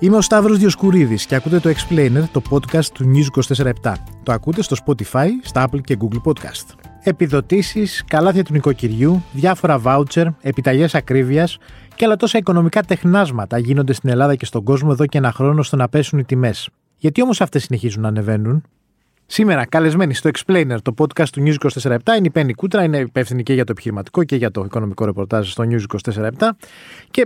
Είμαι ο Σταύρος Διοσκουρίδης και ακούτε το Explainer, το podcast του News 24 Το ακούτε στο Spotify, στα Apple και Google Podcast. Επιδοτήσεις, καλάθια του νοικοκυριού, διάφορα voucher, επιταγές ακρίβειας και άλλα τόσα οικονομικά τεχνάσματα γίνονται στην Ελλάδα και στον κόσμο εδώ και ένα χρόνο στο να πέσουν οι τιμές. Γιατί όμως αυτές συνεχίζουν να ανεβαίνουν, Σήμερα, καλεσμένη στο Explainer, το podcast του News 24 είναι η Πέννη Κούτρα, είναι υπεύθυνη και για το επιχειρηματικό και για το οικονομικό ρεπορτάζ στο News 24 και ε,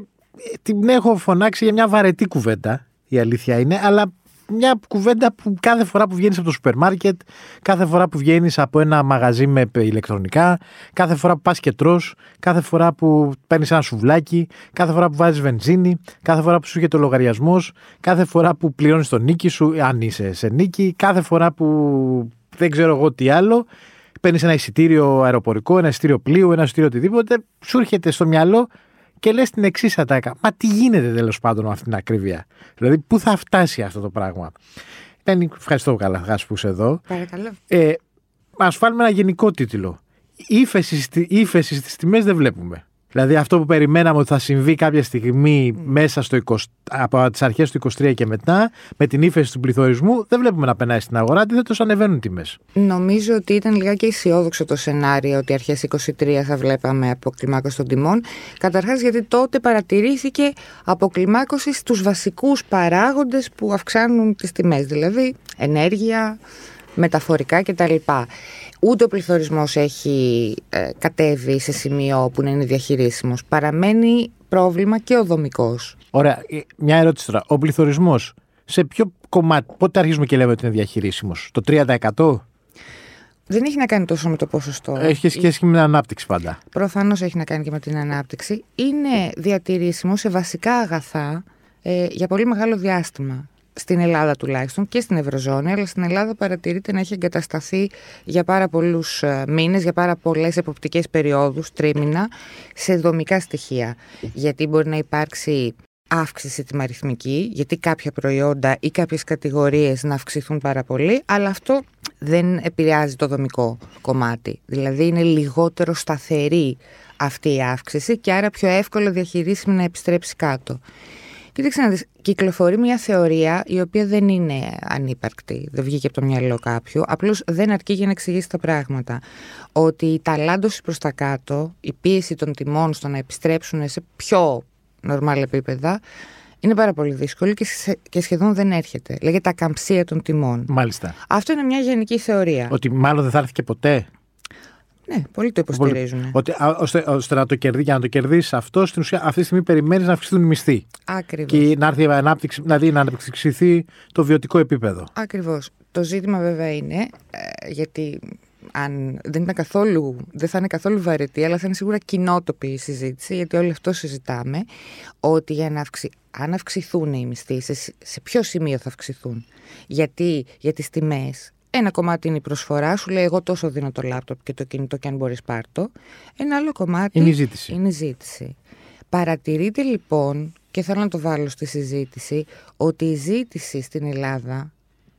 την έχω φωνάξει για μια βαρετή κουβέντα, η αλήθεια είναι, αλλά μια κουβέντα που κάθε φορά που βγαίνεις από το σούπερ μάρκετ, κάθε φορά που βγαίνεις από ένα μαγαζί με ηλεκτρονικά, κάθε φορά που πας και τρως, κάθε φορά που παίρνεις ένα σουβλάκι, κάθε φορά που βάζεις βενζίνη, κάθε φορά που σου έρχεται ο λογαριασμός, κάθε φορά που πληρώνεις τον νίκη σου, αν είσαι σε νίκη, κάθε φορά που δεν ξέρω εγώ τι άλλο, παίρνεις ένα εισιτήριο αεροπορικό, ένα εισιτήριο πλοίου, ένα εισιτήριο οτιδήποτε, σου έρχεται στο μυαλό και λες την εξής ατάκα. Μα τι γίνεται τέλος πάντων με αυτήν την ακρίβεια; Δηλαδή, πού θα φτάσει αυτό το πράγμα; Πένι, ευχαριστώ καλά που είσαι εδώ. Παρακαλώ. Ε, Α βάλουμε ένα γενικό τίτλο. Ήφεση στις τιμές δεν βλέπουμε. Δηλαδή αυτό που περιμέναμε ότι θα συμβεί κάποια στιγμή μέσα στο 20, από τις αρχές του 23 και μετά, με την ύφεση του πληθωρισμού, δεν βλέπουμε να περνάει στην αγορά, αντίθετο ανεβαίνουν τιμές. Νομίζω ότι ήταν λιγάκι αισιόδοξο το σενάριο ότι αρχές 23 θα βλέπαμε αποκλιμάκωση των τιμών. Καταρχάς γιατί τότε παρατηρήθηκε αποκλιμάκωση στους βασικούς παράγοντες που αυξάνουν τις τιμές, δηλαδή ενέργεια, μεταφορικά κτλ ούτε ο πληθωρισμός έχει ε, κατέβει σε σημείο που να είναι διαχειρίσιμος. Παραμένει πρόβλημα και ο δομικός. Ωραία. Ε, μια ερώτηση τώρα. Ο πληθωρισμός σε ποιο κομμάτι, πότε αρχίζουμε και λέμε ότι είναι διαχειρίσιμος, το 3%? Δεν έχει να κάνει τόσο με το ποσοστό. Έχει σχέση και με την ανάπτυξη πάντα. Προφανώς έχει να κάνει και με την ανάπτυξη. Είναι διατηρήσιμο σε βασικά αγαθά ε, για πολύ μεγάλο διάστημα στην Ελλάδα τουλάχιστον και στην Ευρωζώνη, αλλά στην Ελλάδα παρατηρείται να έχει εγκατασταθεί για πάρα πολλούς ε, μήνες, για πάρα πολλές εποπτικές περιόδους, τρίμηνα, σε δομικά στοιχεία. Γιατί μπορεί να υπάρξει αύξηση τιμαριθμική, γιατί κάποια προϊόντα ή κάποιες κατηγορίες να αυξηθούν πάρα πολύ, αλλά αυτό δεν επηρεάζει το δομικό κομμάτι. Δηλαδή είναι λιγότερο σταθερή αυτή η αύξηση και άρα πιο εύκολο διαχειρίσιμη να επιστρέψει κάτω. Κοίταξε να δεις, κυκλοφορεί μια θεωρία η οποία δεν είναι ανύπαρκτη, δεν βγήκε από το μυαλό κάποιου, απλώς δεν αρκεί για να εξηγήσει τα πράγματα. Ότι η ταλάντωση προς τα κάτω, η πίεση των τιμών στο να επιστρέψουν σε πιο νορμάλ επίπεδα, είναι πάρα πολύ δύσκολη και, και σχεδόν δεν έρχεται. Λέγεται ακαμψία των τιμών. Μάλιστα. Αυτό είναι μια γενική θεωρία. Ότι μάλλον δεν θα έρθει και ποτέ; Ναι, πολλοί το υποστηρίζουν. Ότι, ώστε, ώστε να το κερδίσει, για να το κερδίσεις αυτό, στην ουσία αυτή τη στιγμή περιμένεις να αυξηθούν οι μισθοί. Ακριβώς. Και να έρθει η ανάπτυξη, δηλαδή να αναπτυξηθεί το βιωτικό επίπεδο. Ακριβώς. Το ζήτημα βέβαια είναι, ε, γιατί αν δεν, ήταν καθόλου, δεν θα είναι καθόλου βαρετή, αλλά θα είναι σίγουρα κοινότοπη η συζήτηση, γιατί όλο αυτό συζητάμε, ότι για να αυξη... αν αυξηθούν οι μισθοί, σε, σε ποιο σημείο θα αυξηθούν; Γιατί για τις τιμές ένα κομμάτι είναι η προσφορά, σου λέει εγώ τόσο δίνω το λάπτοπ και το κινητό και αν μπορείς πάρτο. Ένα άλλο κομμάτι είναι η ζήτηση. Είναι η ζήτηση. Παρατηρείται λοιπόν, και θέλω να το βάλω στη συζήτηση, ότι η ζήτηση στην Ελλάδα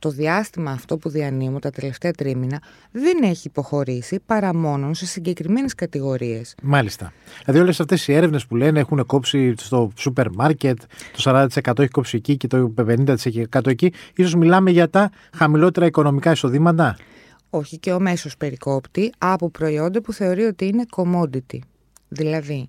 το διάστημα αυτό που διανύμω τα τελευταία τρίμηνα δεν έχει υποχωρήσει παρά μόνο σε συγκεκριμένες κατηγορίες. Μάλιστα. Δηλαδή, όλες αυτές οι έρευνες που λένε έχουν κόψει στο σούπερ μάρκετ, το 40% έχει κόψει εκεί και το 50% εκεί, ίσως μιλάμε για τα χαμηλότερα οικονομικά εισοδήματα; Όχι, και ο μέσος περικόπτη από προϊόντα που θεωρεί ότι είναι commodity. Δηλαδή,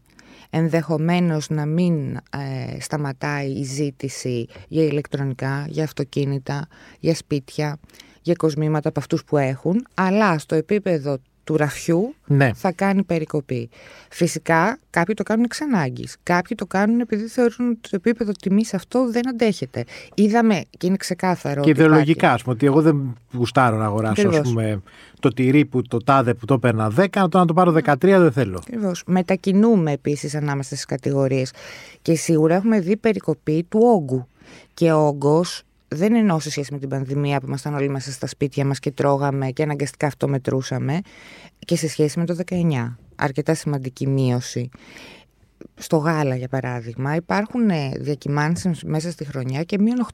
ενδεχομένως να μην ε, σταματάει η ζήτηση για ηλεκτρονικά, για αυτοκίνητα, για σπίτια, για κοσμήματα από αυτούς που έχουν, αλλά στο επίπεδο του ραφιού ναι. θα κάνει περικοπή. Φυσικά κάποιοι το κάνουν εξ ανάγκης. Κάποιοι το κάνουν επειδή θεωρούν ότι το επίπεδο τιμής αυτό δεν αντέχεται. Είδαμε και είναι ξεκάθαρο. Και ιδεολογικά, ας πούμε, ότι εγώ δεν γουστάρω να αγοράσω ας πούμε, το τυρί που το τάδε που το έπαιρνα 10, το να το πάρω 13 δεν θέλω. Ακριβώς. Μετακινούμε επίσης ανάμεσα στις κατηγορίες. Και σίγουρα έχουμε δει περικοπή του όγκου. Και ο όγκος δεν εννοώ σε σχέση με την πανδημία που ήμασταν όλοι μέσα στα σπίτια μας και τρώγαμε και αναγκαστικά αυτό μετρούσαμε και σε σχέση με το 19. Αρκετά σημαντική μείωση. Στο γάλα, για παράδειγμα, υπάρχουν ε, διακυμάνσεις μέσα στη χρονιά και μείον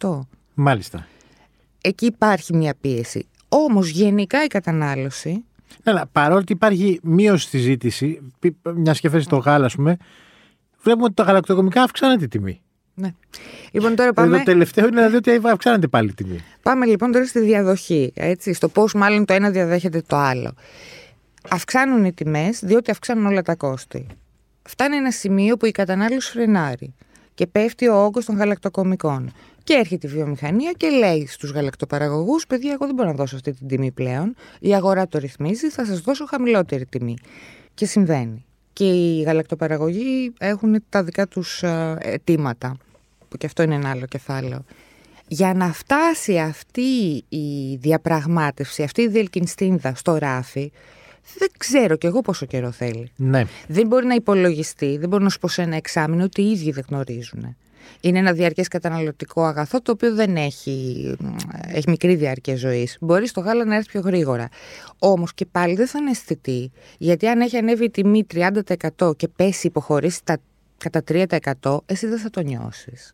8%. Μάλιστα. Εκεί υπάρχει μια πίεση. Όμως γενικά η κατανάλωση... Ναι, παρότι υπάρχει μείωση στη ζήτηση, μια και το γάλα, ας πούμε, βλέπουμε ότι τα γαλακτοκομικά αυξάνεται τη τιμή. Ναι. Λοιπόν, τώρα Ε, πάμε, Το τελευταίο είναι δηλαδή ότι αυξάνεται πάλι η τιμή. πάμε λοιπόν τώρα στη διαδοχή. Έτσι, στο πώς μάλλον το ένα διαδέχεται το άλλο. Αυξάνουν οι τιμές διότι αυξάνουν όλα τα κόστη. Φτάνει ένα σημείο που η κατανάλωση φρενάρει και πέφτει ο όγκος των γαλακτοκομικών. Και έρχεται η βιομηχανία και λέει στους γαλακτοπαραγωγούς: Παιδιά, εγώ δεν μπορώ να δώσω αυτή την τιμή πλέον. Η αγορά το ρυθμίζει, θα σας δώσω χαμηλότερη τιμή. Και συμβαίνει. Και οι γαλακτοπαραγωγοί έχουν τα δικά τους αιτήματα, που και αυτό είναι ένα άλλο κεφάλαιο. Για να φτάσει αυτή η διαπραγμάτευση, αυτή η διελκυνστίνδα στο ράφι, δεν ξέρω κι εγώ πόσο καιρό θέλει. Ναι. Δεν μπορεί να υπολογιστεί, δεν μπορεί να σου πω σε ένα εξάμεινο ότι οι ίδιοι δεν γνωρίζουν. Είναι ένα διαρκές καταναλωτικό αγαθό το οποίο δεν έχει, έχει μικρή διάρκεια ζωής. Μπορεί στο γάλα να έρθει πιο γρήγορα. Όμως και πάλι δεν θα είναι αισθητή, γιατί αν έχει ανέβει η τιμή 30% και πέσει υποχωρήσει τα, κατά 3%, εσύ δεν θα το νιώσεις.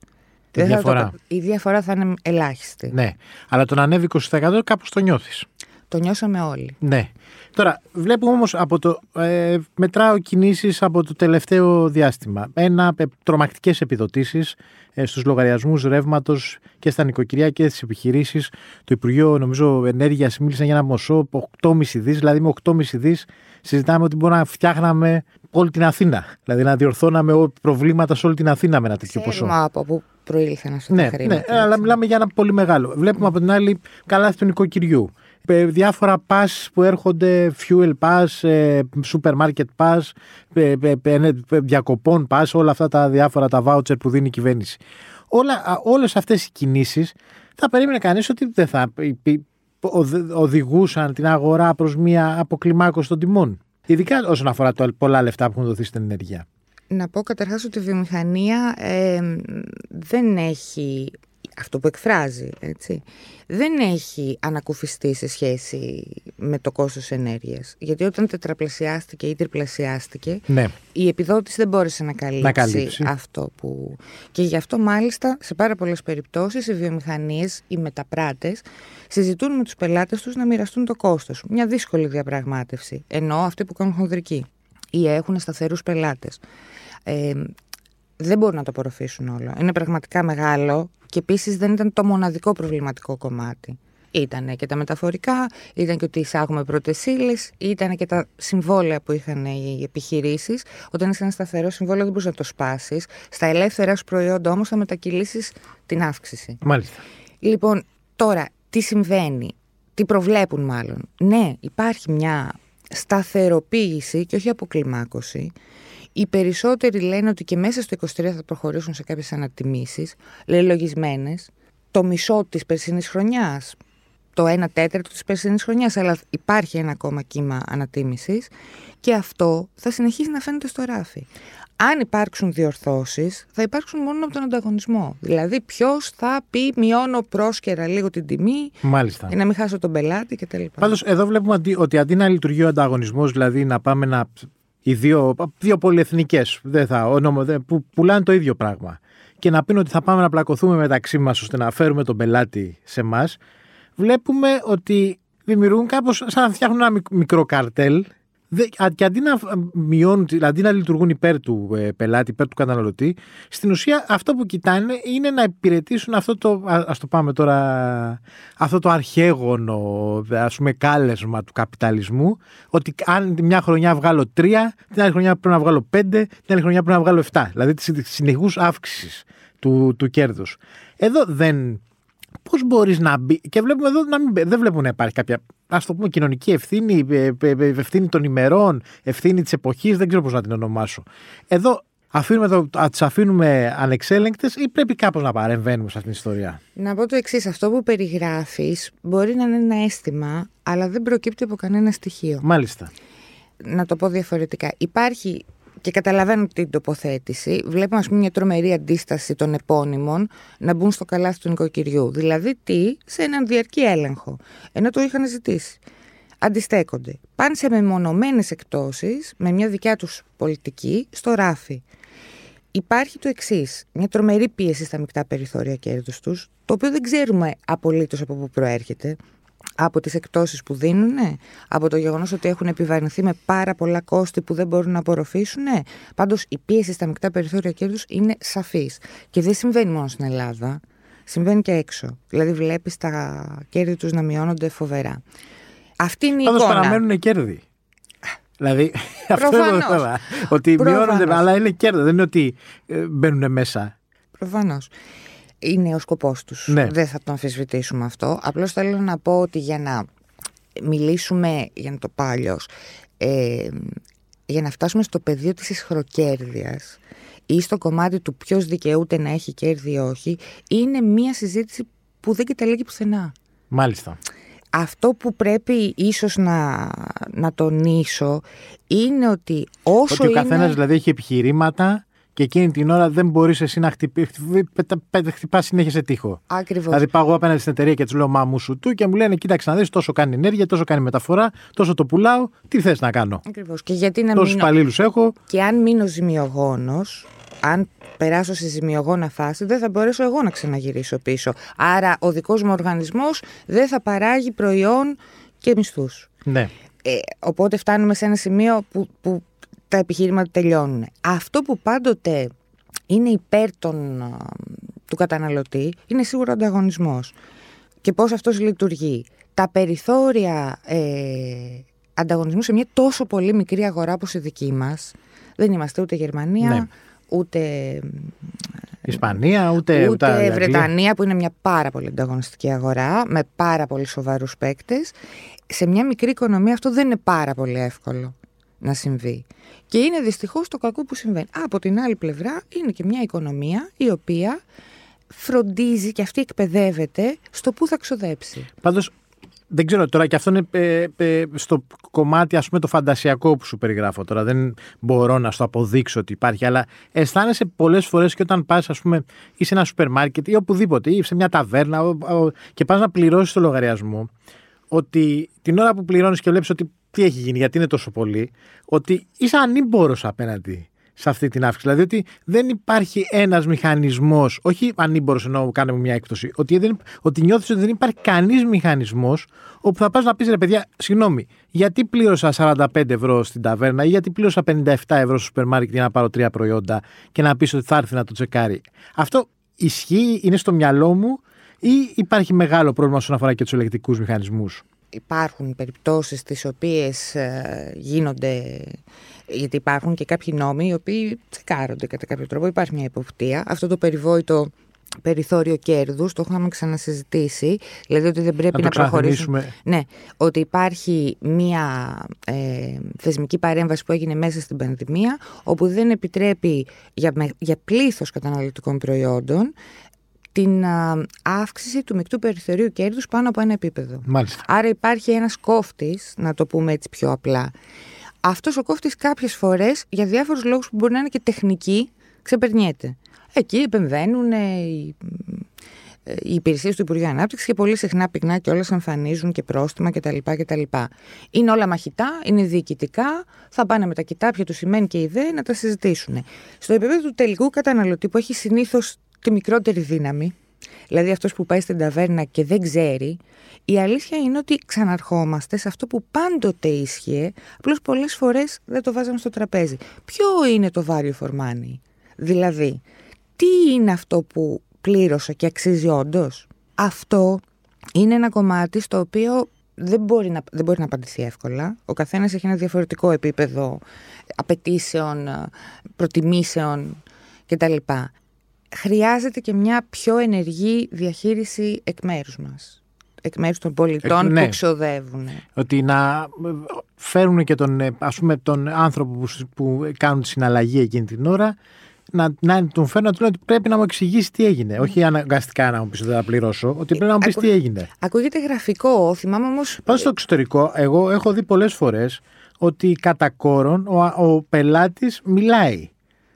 Τη διαφορά. η διαφορά θα είναι ελάχιστη. Ναι. Αλλά το να ανέβει 20% κάπως το νιώθεις. Το νιώσαμε όλοι. Ναι. Τώρα, βλέπουμε όμως από το. Ε, μετράω κινήσεις από το τελευταίο διάστημα. Ένα, ε, τρομακτικές επιδοτήσεις ε, στους λογαριασμούς ρεύματος και στα νοικοκυριά και στις επιχειρήσεις. Το Υπουργείο, νομίζω, Ενέργειας μίλησε για ένα μοσό 8,5 δις. Δηλαδή, με 8,5 δις συζητάμε ότι μπορούμε να φτιάχναμε όλη την Αθήνα. Δηλαδή, να διορθώναμε ό- προβλήματα σε όλη την Αθήνα με ένα τέτοιο ποσό. Ξέρουμε από πού προήλθαν αυτά Ναι, τα χρήματα. ναι, αλλά έτσι. μιλάμε για ένα πολύ μεγάλο. Βλέπουμε από την άλλη καλάθι του νοικοκυριού. Ε, Διάφορα pass που έρχονται, fuel pass, ε, supermarket pass, ε, ε, ε, ε, διακοπών pass, όλα αυτά τα διάφορα τα voucher που δίνει η κυβέρνηση. Όλα, α, όλες αυτές οι κινήσεις θα περίμενε κανείς ότι δεν θα υπή- οδ- οδηγούσαν την αγορά προς μια αποκλιμάκωση των τιμών. Ειδικά όσον αφορά τα πολλά λεφτά που έχουν δοθεί στην ενέργεια. Να πω καταρχάς ότι η βιομηχανία ε, δεν έχει αυτό που εκφράζει, έτσι, δεν έχει ανακουφιστεί σε σχέση με το κόστος ενέργειας. Γιατί όταν τετραπλασιάστηκε ή τριπλασιάστηκε, Ναι. η επιδότηση δεν μπόρεσε να καλύψει, Να καλύψει. αυτό που... Και γι' αυτό μάλιστα σε πάρα πολλές περιπτώσεις οι βιομηχανίες, οι μεταπράτες συζητούν με τους πελάτες τους να μοιραστούν το κόστος. Μια δύσκολη διαπραγμάτευση, ενώ αυτοί που κάνουν χονδρική ή έχουν σταθερούς πελάτες. Ε, δεν μπορούν να το απορροφήσουν όλο. Είναι πραγματικά μεγάλο και επίσης δεν ήταν το μοναδικό προβληματικό κομμάτι. Ήταν και τα μεταφορικά, ήταν και ότι εισάγουμε πρώτες ύλες, ήταν και τα συμβόλαια που είχαν οι επιχειρήσεις. Όταν είσαι ένα σταθερό συμβόλαιο, δεν μπορείς να το σπάσεις. Στα ελεύθερα σου προϊόντα όμως θα μετακυλήσεις την αύξηση. Μάλιστα. Λοιπόν, τώρα, τι συμβαίνει, τι προβλέπουν μάλλον; Ναι, υπάρχει μια σταθεροποίηση και όχι αποκλιμάκωση. Οι περισσότεροι λένε ότι και μέσα στο 23 θα προχωρήσουν σε κάποιες ανατιμήσεις, λελογισμένες, το μισό της περσινής χρονιάς, το 1 τέταρτο της περσινής χρονιάς, αλλά υπάρχει ένα ακόμα κύμα ανατίμησης και αυτό θα συνεχίσει να φαίνεται στο ράφι. Αν υπάρξουν διορθώσεις, θα υπάρξουν μόνο από τον ανταγωνισμό. Δηλαδή, ποιος θα πει μειώνω πρόσκαιρα λίγο την τιμή Μάλιστα. για να μην χάσω τον πελάτη κτλ. Πάντως, εδώ βλέπουμε αντί- ότι αντί να λειτουργεί ο ανταγωνισμός, δηλαδή να πάμε να. Οι δύο, δύο πολυεθνικές που πουλάνε το ίδιο πράγμα και να πίνουν ότι θα πάμε να πλακωθούμε μεταξύ μας ώστε να φέρουμε τον πελάτη σε εμά, βλέπουμε ότι δημιουργούν κάπως σαν να φτιάχνουν ένα μικ- μικρό καρτέλ. Δε- α- Και αντί να μειώνουν, αντί να λειτουργούν υπέρ του ε, πελάτη, υπέρ του καταναλωτή, στην ουσία αυτό που κοιτάνε είναι να υπηρετήσουν αυτό το, α- ας το πάμε τώρα, αυτό το αρχαίγωνο, ας πούμε, κάλεσμα του καπιταλισμού, ότι αν τη μια χρονιά βγάλω τρία, την άλλη χρονιά πρέπει να βγάλω πέντε, την άλλη χρονιά πρέπει να βγάλω εφτά. Δηλαδή τη συνεχούς αύξησης του, του κέρδους. Εδώ δεν. Πώς μπορείς να μπει. Και βλέπουμε εδώ να μην, μπε- δεν βλέπουμε να υπάρχει κάποια. Α το πούμε κοινωνική ευθύνη, ε, ε, ε, ευθύνη των ημερών, ευθύνη της εποχής, δεν ξέρω πώς να την ονομάσω. Εδώ αφήνουμε το, τις αφήνουμε ανεξέλεγκτες ή πρέπει κάπως να παρεμβαίνουμε σε αυτήν την ιστορία; Να πω το εξής: Αυτό που περιγράφεις μπορεί να είναι ένα αίσθημα, αλλά δεν προκύπτει από κανένα στοιχείο. Μάλιστα. Να το πω διαφορετικά. Υπάρχει και καταλαβαίνω την τοποθέτηση. Βλέπουμε, ας πούμε, μια τρομερή αντίσταση των επώνυμων να μπουν στο καλάθι του νοικοκυριού. Δηλαδή, τι, σε έναν διαρκή έλεγχο. Ενώ το είχαν ζητήσει. Αντιστέκονται. Πάνε σε μεμονωμένες εκτόσεις με μια δικιά τους πολιτική στο ράφι. Υπάρχει το εξής: μια τρομερή πίεση στα μεικτά περιθώρια κέρδους τους, το οποίο δεν ξέρουμε απολύτως από πού προέρχεται. Από τις εκτόσεις που δίνουν, από το γεγονός ότι έχουν επιβαρυνθεί με πάρα πολλά κόστη που δεν μπορούν να απορροφήσουν. Πάντως η πίεση στα μεικτά περιθώρια κέρδους είναι σαφής. Και δεν συμβαίνει μόνο στην Ελλάδα, συμβαίνει και έξω. Δηλαδή βλέπεις τα κέρδη τους να μειώνονται φοβερά. Αυτή είναι η Πάντως εικόνα. παραμένουν κέρδη. Δηλαδή, αυτό είναι το Προφανώς. θέμα. Ότι Προφανώς. μειώνονται, αλλά είναι κέρδη. Δεν είναι ότι ε, μπαίνουν μέσα. Προφανώς. Είναι ο σκοπός τους. Ναι. Δεν θα το αμφισβητήσουμε αυτό. Απλώς θέλω να πω ότι για να μιλήσουμε, για να το πω αλλιώς, ε, για να φτάσουμε στο πεδίο της ισχροκέρδειας ή στο κομμάτι του ποιος δικαιούται να έχει κέρδη ή όχι, είναι μία συζήτηση που δεν καταλήγει πουθενά. Μάλιστα. Αυτό που πρέπει ίσως να, να τονίσω είναι ότι όσο Ότι ο καθένας είναι... δηλαδή έχει επιχειρήματα και εκείνη την ώρα δεν μπορείς εσύ να χτυπήσει. Χτυπάς συνέχεια σε τείχο. Ακριβώς. Δηλαδή πάω εγώ απέναντι στην εταιρεία και του λέω Μα μου σου του και μου λένε Κοίταξε να δεις, τόσο κάνει ενέργεια, τόσο κάνει μεταφορά, τόσο το πουλάω. Τι θες να κάνω; Ακριβώς. Και γιατί να Τόσους μην... υπαλλήλους έχω. Και αν μείνω ζημιογόνος, αν περάσω σε ζημιογόνα φάση, δεν θα μπορέσω εγώ να ξαναγυρίσω πίσω. Άρα ο δικός μου οργανισμός δεν θα παράγει προϊόν και μισθούς. Ναι. Ε, οπότε φτάνουμε σε ένα σημείο που, που τα επιχείρηματα τελειώνουν. Αυτό που πάντοτε είναι υπέρ των, α, του καταναλωτή είναι σίγουρα ο ανταγωνισμός. Και πώς αυτός λειτουργεί. Τα περιθώρια ε, ανταγωνισμού σε μια τόσο πολύ μικρή αγορά όπως η δική μας, δεν είμαστε ούτε Γερμανία, Ναι. ούτε, Ισπανία, ούτε, ούτε Αγγλία. Βρετανία που είναι μια πάρα πολύ ανταγωνιστική αγορά με πάρα πολύ σοβαρούς παίκτες. Σε μια μικρή οικονομία αυτό δεν είναι πάρα πολύ εύκολο να συμβεί. Και είναι δυστυχώς το κακό που συμβαίνει. Από την άλλη πλευρά είναι και μια οικονομία η οποία φροντίζει και αυτή εκπαιδεύεται στο πού θα ξοδέψει. Πάντως, δεν ξέρω τώρα, και αυτό είναι ε, ε, στο κομμάτι, ας πούμε, το φαντασιακό που σου περιγράφω τώρα. Δεν μπορώ να στο αποδείξω ότι υπάρχει, αλλά αισθάνεσαι πολλές φορές και όταν πας, ας πούμε, ή σε ένα σούπερ μάρκετ ή οπουδήποτε, ή σε μια ταβέρνα ο- ο- και πας να πληρώσεις το λογαριασμό, ότι την ώρα που πληρώνεις και βλέπεις ότι τι έχει γίνει, γιατί είναι τόσο πολύ, ότι είσαι ανήμπορος απέναντι σε αυτή την αύξηση. Δηλαδή ότι δεν υπάρχει ένας μηχανισμός, όχι ανήμπορος ενώ κάνουμε μια έκπτωση, ότι, δεν, ότι νιώθεις ότι δεν υπάρχει κανείς μηχανισμός όπου θα πας να πεις ρε παιδιά, συγγνώμη, γιατί πλήρωσα 45 ευρώ στην ταβέρνα ή γιατί πλήρωσα 57 ευρώ στο σούπερ μάρκετ για να πάρω τρία προϊόντα και να πεις ότι θα έρθει να το τσεκάρει. Αυτό ισχύει, είναι στο μυαλό μου ή υπάρχει μεγάλο πρόβλημα όσον αφορά και τους ελεκτικούς μηχανισμούς; Υπάρχουν περιπτώσεις τις οποίες ε, γίνονται, γιατί υπάρχουν και κάποιοι νόμοι οι οποίοι τσεκάρονται κατά κάποιο τρόπο, υπάρχει μια υποπτία. Αυτό το περιβόητο περιθώριο κέρδους, το είχαμε ξανασυζητήσει, δηλαδή ότι δεν πρέπει Να να, το προχωρήσουμε. ξαναθυμίσουμε. Ναι, ότι υπάρχει μια ε, θεσμική παρέμβαση που έγινε μέσα στην πανδημία, όπου δεν επιτρέπει για, με- για πλήθος καταναλωτικών προϊόντων την α, αύξηση του μεικτού περιθωρίου κέρδους πάνω από ένα επίπεδο. Μάλιστα. Άρα υπάρχει ένας κόφτης, να το πούμε έτσι πιο απλά. Αυτός ο κόφτης κάποιες φορές, για διάφορους λόγους που μπορεί να είναι και τεχνικοί, ξεπερνιέται. Εκεί επεμβαίνουν ε, οι, ε, οι υπηρεσίες του Υπουργείου Ανάπτυξης και πολύ συχνά πυκνά και όλες εμφανίζουν και πρόστιμα κτλ. κτλ. Είναι όλα μαχητά, είναι διοικητικά, θα πάνε με τα κοιτάπια τους σημαίνει και ιδέα να τα συζητήσουν. Στο επίπεδο του τελικού καταναλωτή που έχει συνήθως τη μικρότερη δύναμη, δηλαδή αυτός που πάει στην ταβέρνα και δεν ξέρει, η αλήθεια είναι ότι ξαναρχόμαστε σε αυτό που πάντοτε ίσχυε, απλώς πολλές φορές δεν το βάζαμε στο τραπέζι. Ποιο είναι το value for money? Δηλαδή, τι είναι αυτό που πλήρωσα και αξίζει όντως; Αυτό είναι ένα κομμάτι στο οποίο δεν μπορεί να, δεν μπορεί να απαντηθεί εύκολα. Ο καθένας έχει ένα διαφορετικό επίπεδο απαιτήσεων, προτιμήσεων κτλ. Χρειάζεται και μια πιο ενεργή διαχείριση εκ μέρους μας. Εκ μέρους των πολιτών Εκ- ναι. που ξοδεύουν. Ότι να φέρουν και τον, ε, ας πούμε, τον άνθρωπο που, σ- που κάνουν τη συναλλαγή εκείνη την ώρα να, να τον φέρουν να του λένε ότι πρέπει να μου εξηγήσει τι έγινε. Όχι αναγκαστικά να μου πεις ότι δεν θα πληρώσω, ότι πρέπει να μου πεις ακου- τι έγινε. Ακούγεται γραφικό, θυμάμαι όμως... Πάντω στο εξωτερικό, εγώ έχω δει πολλές φορές ότι κατά κόρον ο, ο πελάτης μιλάει.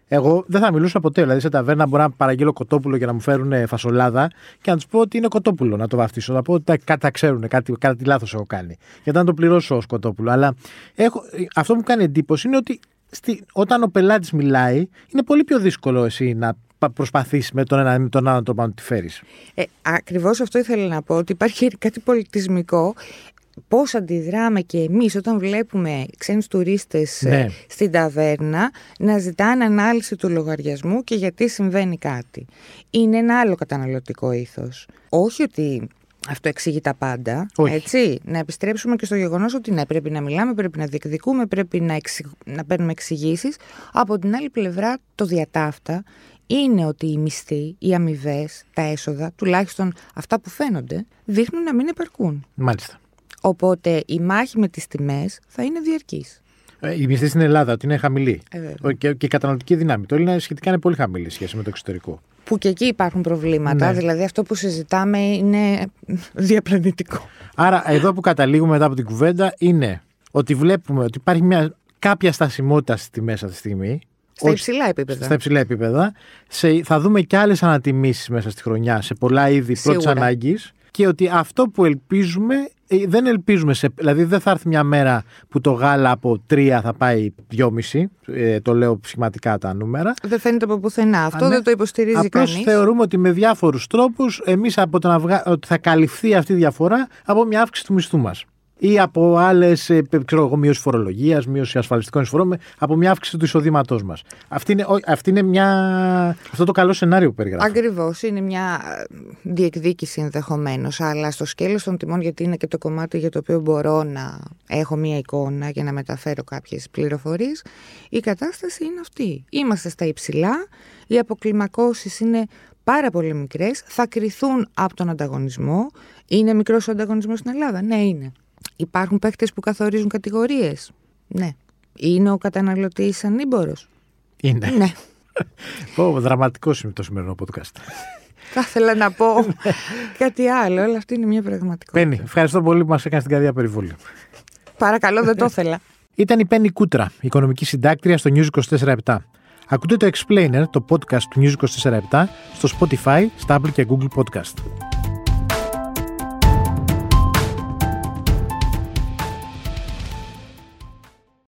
Εγώ δεν θα μιλούσα ποτέ. Δηλαδή, σε ταβέρνα μπορώ να παραγγείλω κοτόπουλο για να μου φέρουν ε, φασολάδα και να τους πω ότι είναι κοτόπουλο να το βαφτίσω. Να πω ότι τα, κάτι τα ξέρουν, κάτι, κάτι λάθος έχω κάνει. Γιατί να το πληρώσω ως κοτόπουλο. Αλλά έχω, αυτό που μου κάνει εντύπωση είναι ότι στη, όταν ο πελάτης μιλάει, είναι πολύ πιο δύσκολο εσύ να προσπαθείς με τον ένα ή με τον άλλο τρόπο να τη φέρεις. Ε, Ακριβώς αυτό ήθελα να πω, ότι υπάρχει κάτι πολιτισμικό. Πώς αντιδράμε και εμείς όταν βλέπουμε ξένους τουρίστες Ναι. στην ταβέρνα να ζητάνε ανάλυση του λογαριασμού και γιατί συμβαίνει κάτι. Είναι ένα άλλο καταναλωτικό ήθος. Όχι ότι αυτό εξηγεί τα πάντα. Όχι. Έτσι. Να επιστρέψουμε και στο γεγονός ότι ναι, πρέπει να μιλάμε, πρέπει να διεκδικούμε, πρέπει να, εξη... να παίρνουμε εξηγήσεις. Από την άλλη πλευρά, το διατάφτα είναι ότι οι μισθοί, οι αμοιβές, τα έσοδα, τουλάχιστον αυτά που φαίνονται, δείχνουν να μην επαρκούν. Μάλιστα. Οπότε η μάχη με τις τιμές θα είναι διαρκής. Ε, Η μισθή στην Ελλάδα ότι είναι χαμηλή. Ε, βέβαια. Ο- και, και η καταναλωτική δύναμη. Το Έλληνα σχετικά είναι πολύ χαμηλή σε σχέση με το εξωτερικό. Που και εκεί υπάρχουν προβλήματα, Ναι. δηλαδή αυτό που συζητάμε είναι διαπλανητικό. Άρα, εδώ που καταλήγουμε μετά από την κουβέντα είναι ότι βλέπουμε ότι υπάρχει μια, κάποια στασιμότητα στις τιμές αυτή τη στιγμή. Στα Όχι- υψηλά επίπεδα. Στα υψηλά επίπεδα. Σε, θα δούμε και άλλες ανατιμήσεις μέσα στη χρονιά σε πολλά είδη πρώτης Σίγουρα. ανάγκης. Και ότι αυτό που ελπίζουμε, ε, δεν ελπίζουμε σε. Δηλαδή, δεν θα έρθει μια μέρα που το γάλα από 3 θα πάει 2,5. Ε, το λέω σχηματικά τα νούμερα. Δεν φαίνεται από πουθενά. Αυτό Α, ναι. δεν το υποστηρίζει Απλώς κανείς. θεωρούμε ότι με διάφορους τρόπους εμείς από το να βγα... ότι θα καλυφθεί αυτή η διαφορά από μια αύξηση του μισθού μας. Ή από άλλες, ξέρω εγώ, μείωση φορολογίας, μείωση ασφαλιστικών εισφορών, με- από μια αύξηση του εισοδήματός μας. Αυτή είναι, ο- αυτή είναι μια... αυτό το καλό σενάριο που περιγράφω. Ακριβώς. Είναι μια ε, διεκδίκηση ενδεχομένως. Αλλά στο σκέλος των τιμών, γιατί είναι και το κομμάτι για το οποίο μπορώ να έχω μια εικόνα και να μεταφέρω κάποιες πληροφορίες, η κατάσταση είναι αυτή. Είμαστε στα υψηλά. Οι αποκλιμακώσεις είναι πάρα πολύ μικρές. Θα κρυθούν από τον ανταγωνισμό. Είναι μικρός ο ανταγωνισμός στην Ελλάδα; Ναι, είναι. Υπάρχουν παίχτε που καθορίζουν κατηγορίες. Ναι. Είναι ο καταναλωτής ανήμπορος. Είναι. Ναι. Πω, δραματικό είναι το σημερινό podcast. Θα ήθελα να πω κάτι άλλο, αλλά αυτή είναι μια πραγματικότητα. Πέννη, ευχαριστώ πολύ που μας έκανες την καρδιά περιβόλιο. Παρακαλώ, δεν το ήθελα. Ήταν η Πέννη Κούτρα, οικονομική συντάκτρια στο News 24-7. Ακούτε το Explainer, το podcast του News 24-7, στο Spotify, στα Apple και Google Podcast.